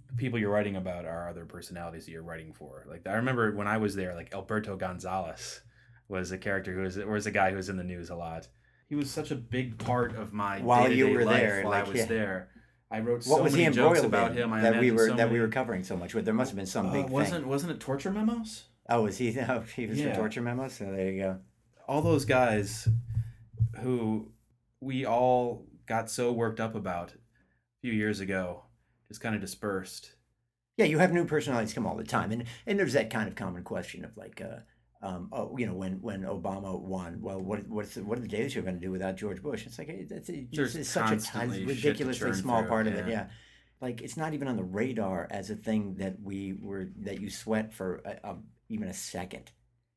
the people you're writing about are other personalities that you're writing for. Like I remember when I was there, like Alberto Gonzales was a character who was was a guy who was in the news a lot. He was such a big part of my While you day-to-day were life there, While like, I was yeah. there, I wrote what so was many he jokes about him. I that we were so that we were covering so much? With there must have been some Uh, big wasn't thing. wasn't it torture memos? Oh, was he? Oh, he was Yeah. for torture memos. So there you go. All those guys who we all got so worked up about a few years ago just kind of dispersed. Yeah, you have new personalities come all the time, and and there's that kind of common question of like, uh, um, oh, you know, when when Obama won, well, what what's the, what are the Daily Show going to do without George Bush? It's like hey, that's a, it's such a tiny, ridiculously small through, part of it. yeah. Yeah, like it's not even on the radar as a thing that we were that you sweat for a, a, even a second.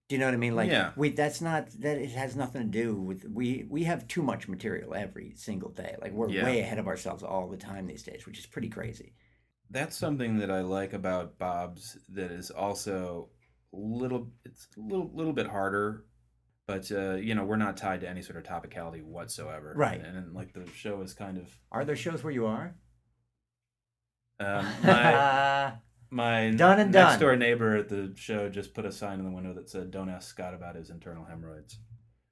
Do you know what I mean? Like, Yeah. we that's not that it has nothing to do with we we have too much material every single day. Like we're Yeah. way ahead of ourselves all the time these days, which is pretty crazy. That's something that I like about Bob's that is also little it's a little little bit harder but uh, you know we're not tied to any sort of topicality whatsoever Right. and, and like the show is kind of Are there shows where you are? um, <laughs> my my Done and next done. door neighbor at the show just put a sign in the window that said don't ask scott about his internal hemorrhoids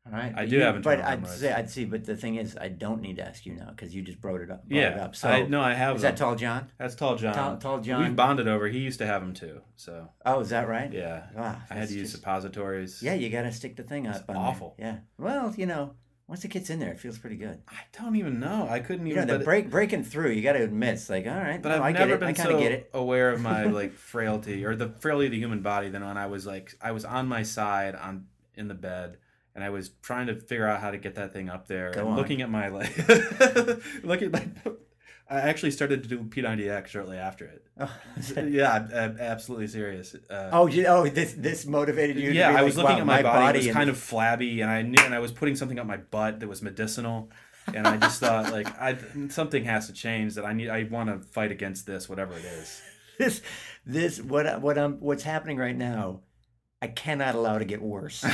All right. I do you- have but internal I'd hemorrhoids. say I'd see. But the thing is, I don't need to ask you now because you just brought it up. Brought yeah It up. So I, no i have is them. that tall John? that's tall john Tall, tall John. we've bonded over he used to have them too so oh, is that right? yeah Ah, i had to use just- suppositories Yeah, you got to stick the thing It's up. awful. There. Yeah. Well, you know, Once it gets in there, it feels pretty good. I don't even know. I couldn't You even. know, the break breaking through. You got to admit, it's like, all right, But no, I've I get never it. I been kind of so get it. aware of my <laughs> like frailty or the frailty of the human body than when I was like I was on my side on in the bed and I was trying to figure out how to get that thing up there Go and on. looking at my like <laughs> looking at my I actually started to do P90X shortly after it. Oh, yeah, I'm, I'm absolutely serious. Uh, oh, you, oh, this this motivated you. to yeah, I was like, looking wow, at my, body. It was and- kind of flabby, and I knew, and I was putting something up my butt that was medicinal, and I just thought like, I something has to change. That I need. I want to fight against this, whatever it is. <laughs> this this what what I'm what's happening right now. I cannot allow it to get worse. <laughs> oh,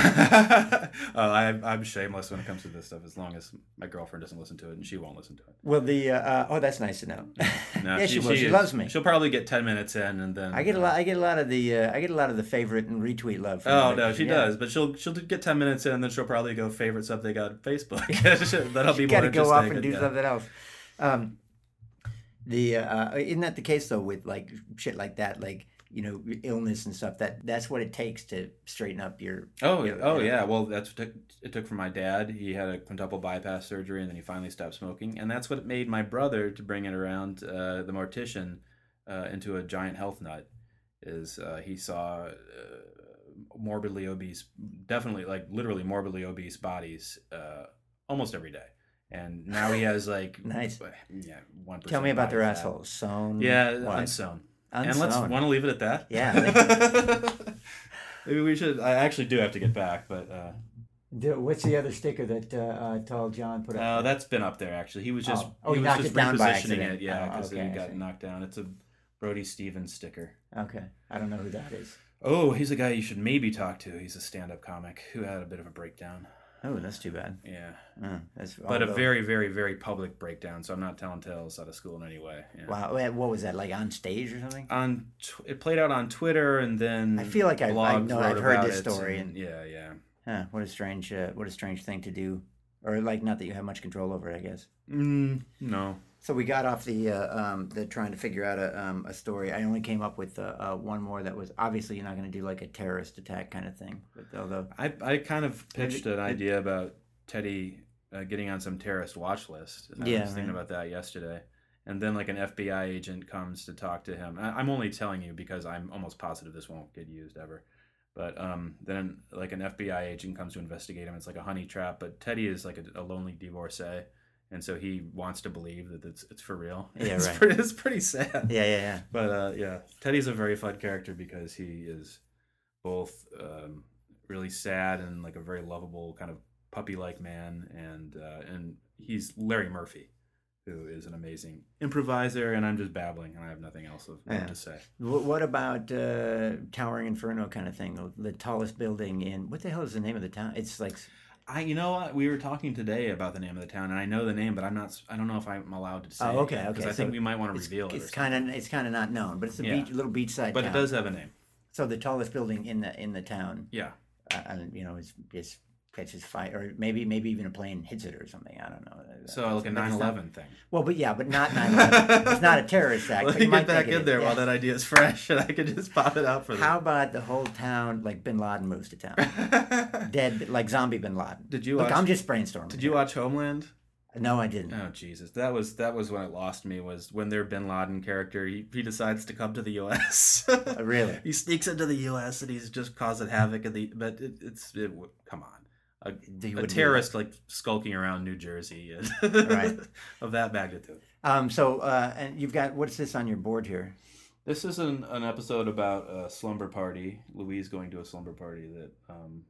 I, I'm shameless when it comes to this stuff. As long as my girlfriend doesn't listen to it, and she won't listen to it. well, the uh, uh, oh, that's nice to know. No, <laughs> yeah, she, will. She is- loves me. She'll probably get ten minutes in, and then I get a uh, lot. I get a lot of the. Uh, I get a lot of the favorite and retweet love. From Oh no, she Yeah. does, but she'll she'll get ten minutes in, and then she'll probably go favorite something on Facebook. <laughs> That'll be you more got to go off and do yeah. something else. Um, the uh, isn't that the case though with like shit like that, like you know illness and stuff. That that's what it takes to straighten up your. Oh, Yeah, oh yeah. yeah. Well, that's what it took, it took from my dad. He had a quintuple bypass surgery, and then he finally stopped smoking, and that's what made my brother to bring it around uh, the mortician uh, into a giant health nut. Is uh, he saw uh, morbidly obese, definitely like literally morbidly obese bodies uh, almost every day, and now he has like <laughs> Nice. yeah, one. Tell me about their assholes. Sewn. Yeah, what? unsewn. And let's want to leave it at that. Yeah. <laughs> Maybe we should. I actually do have to get back, but. Uh, Do- What's the other sticker that uh, uh, Tall John put up? Oh, that's been up there actually. He was just Oh. Oh, he he was knocked just it down by repositioning accident. it, yeah, Oh, because okay, he I got knocked down. It's a Brody Stevens sticker. okay, I don't know who that is. Oh, he's a guy you should maybe talk to. He's a stand-up comic who had a bit of a breakdown. Oh, that's too bad. Yeah, that's but a very, very, very public breakdown. So I'm not telling tales out of school in any way. Yeah. wow. What was that like on stage or something? On tw- it played out on Twitter, and then I feel like I- I know I've heard this story and- and- yeah, yeah. Huh, what a strange, uh, what a strange thing to do, or like not that you have much control over it, I guess. Mm, no, So we got off the uh, um, the trying to figure out a um, a story. I only came up with uh, uh, one more that was obviously you're not going to do like a terrorist attack kind of thing. But although I I kind of pitched an idea about Teddy uh, getting on some terrorist watch list. I Yeah, was thinking right. about that yesterday. And then like an FBI agent comes to talk to him. I, I'm only telling you because I'm almost positive this won't get used ever. But um, then like an FBI agent comes to investigate him. It's like a honey trap. But Teddy is like a, a lonely divorcee. And so he wants to believe that it's it's for real. Yeah, <laughs> it's right. Pretty, it's pretty sad. yeah, yeah, yeah. But uh, yeah, Teddy's a very fun character because he is both um, really sad and like a very lovable kind of puppy-like man, and uh, and he's Larry Murphy, who is an amazing improviser. And I'm just babbling, and I have nothing else of Yeah. to say. Wh- What about uh, Towering Inferno kind of thing? The tallest building in what the hell is the name of the town? It's like I, you know what? We were talking today about the name of the town, and I know the name, but I'm not. I don't know if I'm allowed to say. Oh, okay, Because okay, I think we might want to reveal it. it's kind of it's kind of not known, but it's a Yeah. beach, little beachside But town. it does have a name. So the tallest building in the in the town, Yeah. uh, and you know, is is catches fire, or maybe maybe even a plane hits it or something. I don't know. So like a but it's not- 9/11 thing. Well, but yeah, but not 9/11. it's not a terrorist act. Let me might get back it in there yeah. while that idea is fresh, and I could just pop it out for them. How about the whole town, like Bin Laden moves to town, <laughs> dead, like zombie Bin Laden? Did you Look, watch? I'm just brainstorming. Did you watch Homeland? No, I didn't. Oh Jesus, that was that was when it lost me. Was when their Bin Laden character he, he decides to come to the U.S. Uh, really? <laughs> he sneaks into the U.S. and he's just causing havoc in the. But it, it's it, come on, a, You a wouldn't do terrorist like skulking around New Jersey <laughs> Right. of that magnitude. Um. So, uh, and you've got what's this on your board here? This is an, an episode about a slumber party. Louise going to a slumber party that um,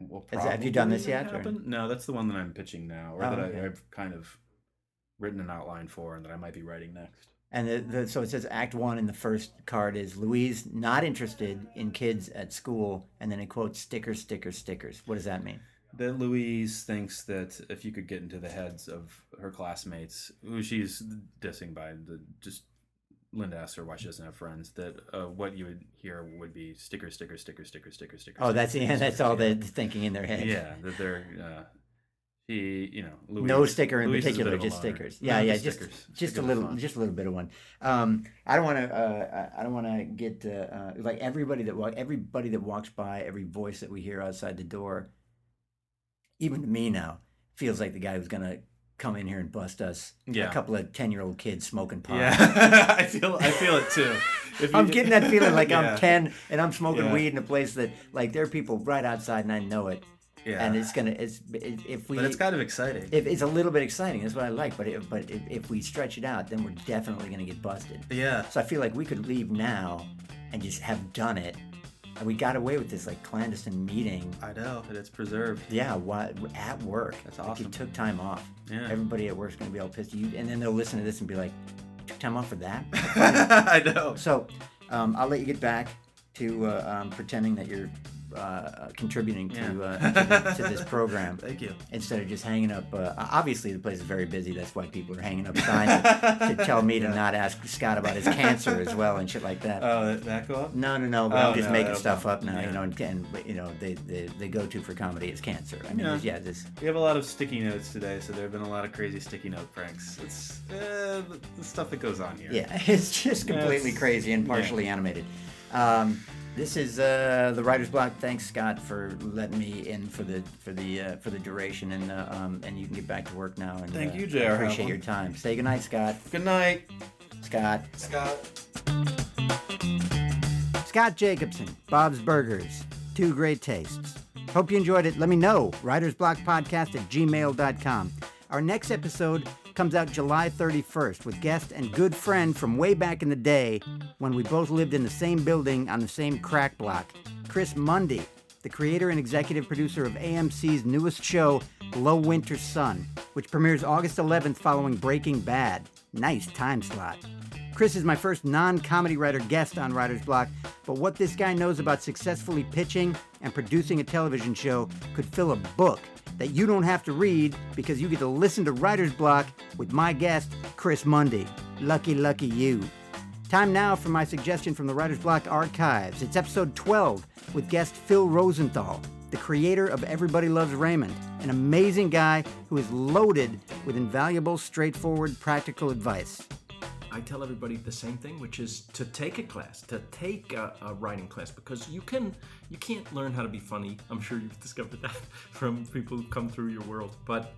will Is that- have you done this yet. No, that's the one that I'm pitching now, or Oh, that okay. I, I've kind of written an outline for, and that I might be writing next. And the, the, so it says Act One, and the first card is Louise not interested in kids at school, and then it quotes stickers, stickers, stickers. What does that mean? That Louise thinks that if you could get into the heads of her classmates, who she's dissing by the just Linda asks her why she doesn't have friends, that uh, what you would hear would be sticker, sticker, sticker, sticker, sticker, sticker. Oh, that's yeah, that's all they're thinking in their head. Yeah, that they're. Uh, she, you know, Louise, no sticker in Louise particular, a just stickers. Yeah, yeah, just stickers. just a Stickers are little, just a little bit of one. Um, I don't want to, uh, I I don't want to get uh, uh, like everybody that walk, everybody that walks by, every voice that we hear outside the door, even to me now, feels like the guy who's gonna come in here and bust us. Yeah. A couple of ten year old kids smoking pot. Yeah, <laughs> I feel I feel it too. <laughs> If I'm getting that feeling like <laughs> Yeah. I'm 10 and I'm smoking Yeah. weed in a place that like there are people right outside and I know it. Yeah, And it's gonna it's it- if we but it's kind of exciting. if it's a little bit exciting. That's what I like. But if, but if, if we stretch it out, then we're definitely gonna get busted. yeah, So I feel like we could leave now and just have done it. And we got away with this like clandestine meeting. I know, and it's preserved. Yeah, what at work. That's Like you took time off. Yeah. Everybody at work's gonna be all pissed at you, and then they'll listen to this and be like, "Took time off for that." <laughs> I know. so, um, I'll let you get back to uh, um, pretending that you're uh, uh, contributing to, Yeah. uh, to, to this program <laughs> Thank you. instead of just hanging up. Uh, obviously, the place is very busy. That's why people are hanging up <laughs> signs to, to tell me to not ask Scott about his cancer as well and shit like that. <laughs> Oh, that, that go up? No, no, no. But Oh, I'm just no, making stuff up now, Yeah. you know, and, and you know, they, they, they go to for comedy is cancer. I mean, Yeah. yeah, this. We have a lot of sticky notes today, so there have been a lot of crazy sticky note pranks. It's uh, the, the stuff that goes on here. Yeah, it's just completely That's- crazy and partially animated. Um, this is uh, the writer's block. Thanks, Scott, for letting me in for the for the uh, for the duration, and uh, um, and you can get back to work now. And Thank uh, you, J.R. Appreciate Havlin. your time. Say goodnight, Scott. Good night, Scott. Scott. Scott Jacobson, Bob's Burgers. Two great tastes. Hope you enjoyed it. Let me know. WritersBlockPodcast at gmail.com. Our next episode comes out July 31st with guest and good friend from way back in the day when we both lived in the same building on the same crack block. Chris Mundy, the creator and executive producer of AMC's newest show, Low Winter Sun, which premieres August 11th following Breaking Bad. Nice time slot. Chris is my first non comedy writer guest on Writer's Block, but what this guy knows about successfully pitching and producing a television show could fill a book that you don't have to read because you get to listen to Writer's Block with my guest, Chris Mundy. Lucky, lucky you. Time now for my suggestion from the Writer's Block archives. It's episode 12 with guest Phil Rosenthal, the creator of Everybody Loves Raymond, an amazing guy who is loaded with invaluable, straightforward, practical advice. I tell everybody the same thing, which is to take a class, to take a, a writing class, because you can you can't learn how to be funny. I'm sure you've <laughs> discovered that from people who've come through your world, but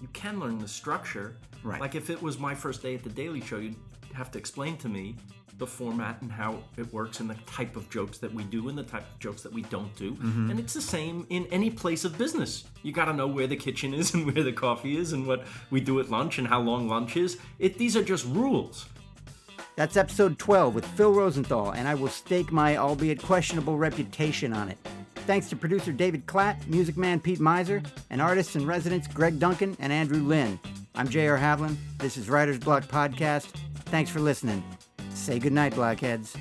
you can learn the structure. Right. Like if it was my first day at the Daily Show, you'd have to explain to me the format and how it works and the type of jokes that we do and the type of jokes that we don't do. Mm-hmm. And it's the same in any place of business. You got to know where the kitchen is <laughs> and where the coffee is and what we do at lunch and how long lunch is. It these are just rules. That's episode 12 with Phil Rosenthal, and I will stake my albeit questionable reputation on it. Thanks to producer David Klatt, music man Pete Miser, and artists in residence Greg Duncan and Andrew Lynn. I'm J.R. Havlin. This is Writer's Block Podcast. Thanks for listening. Say goodnight, Blockheads.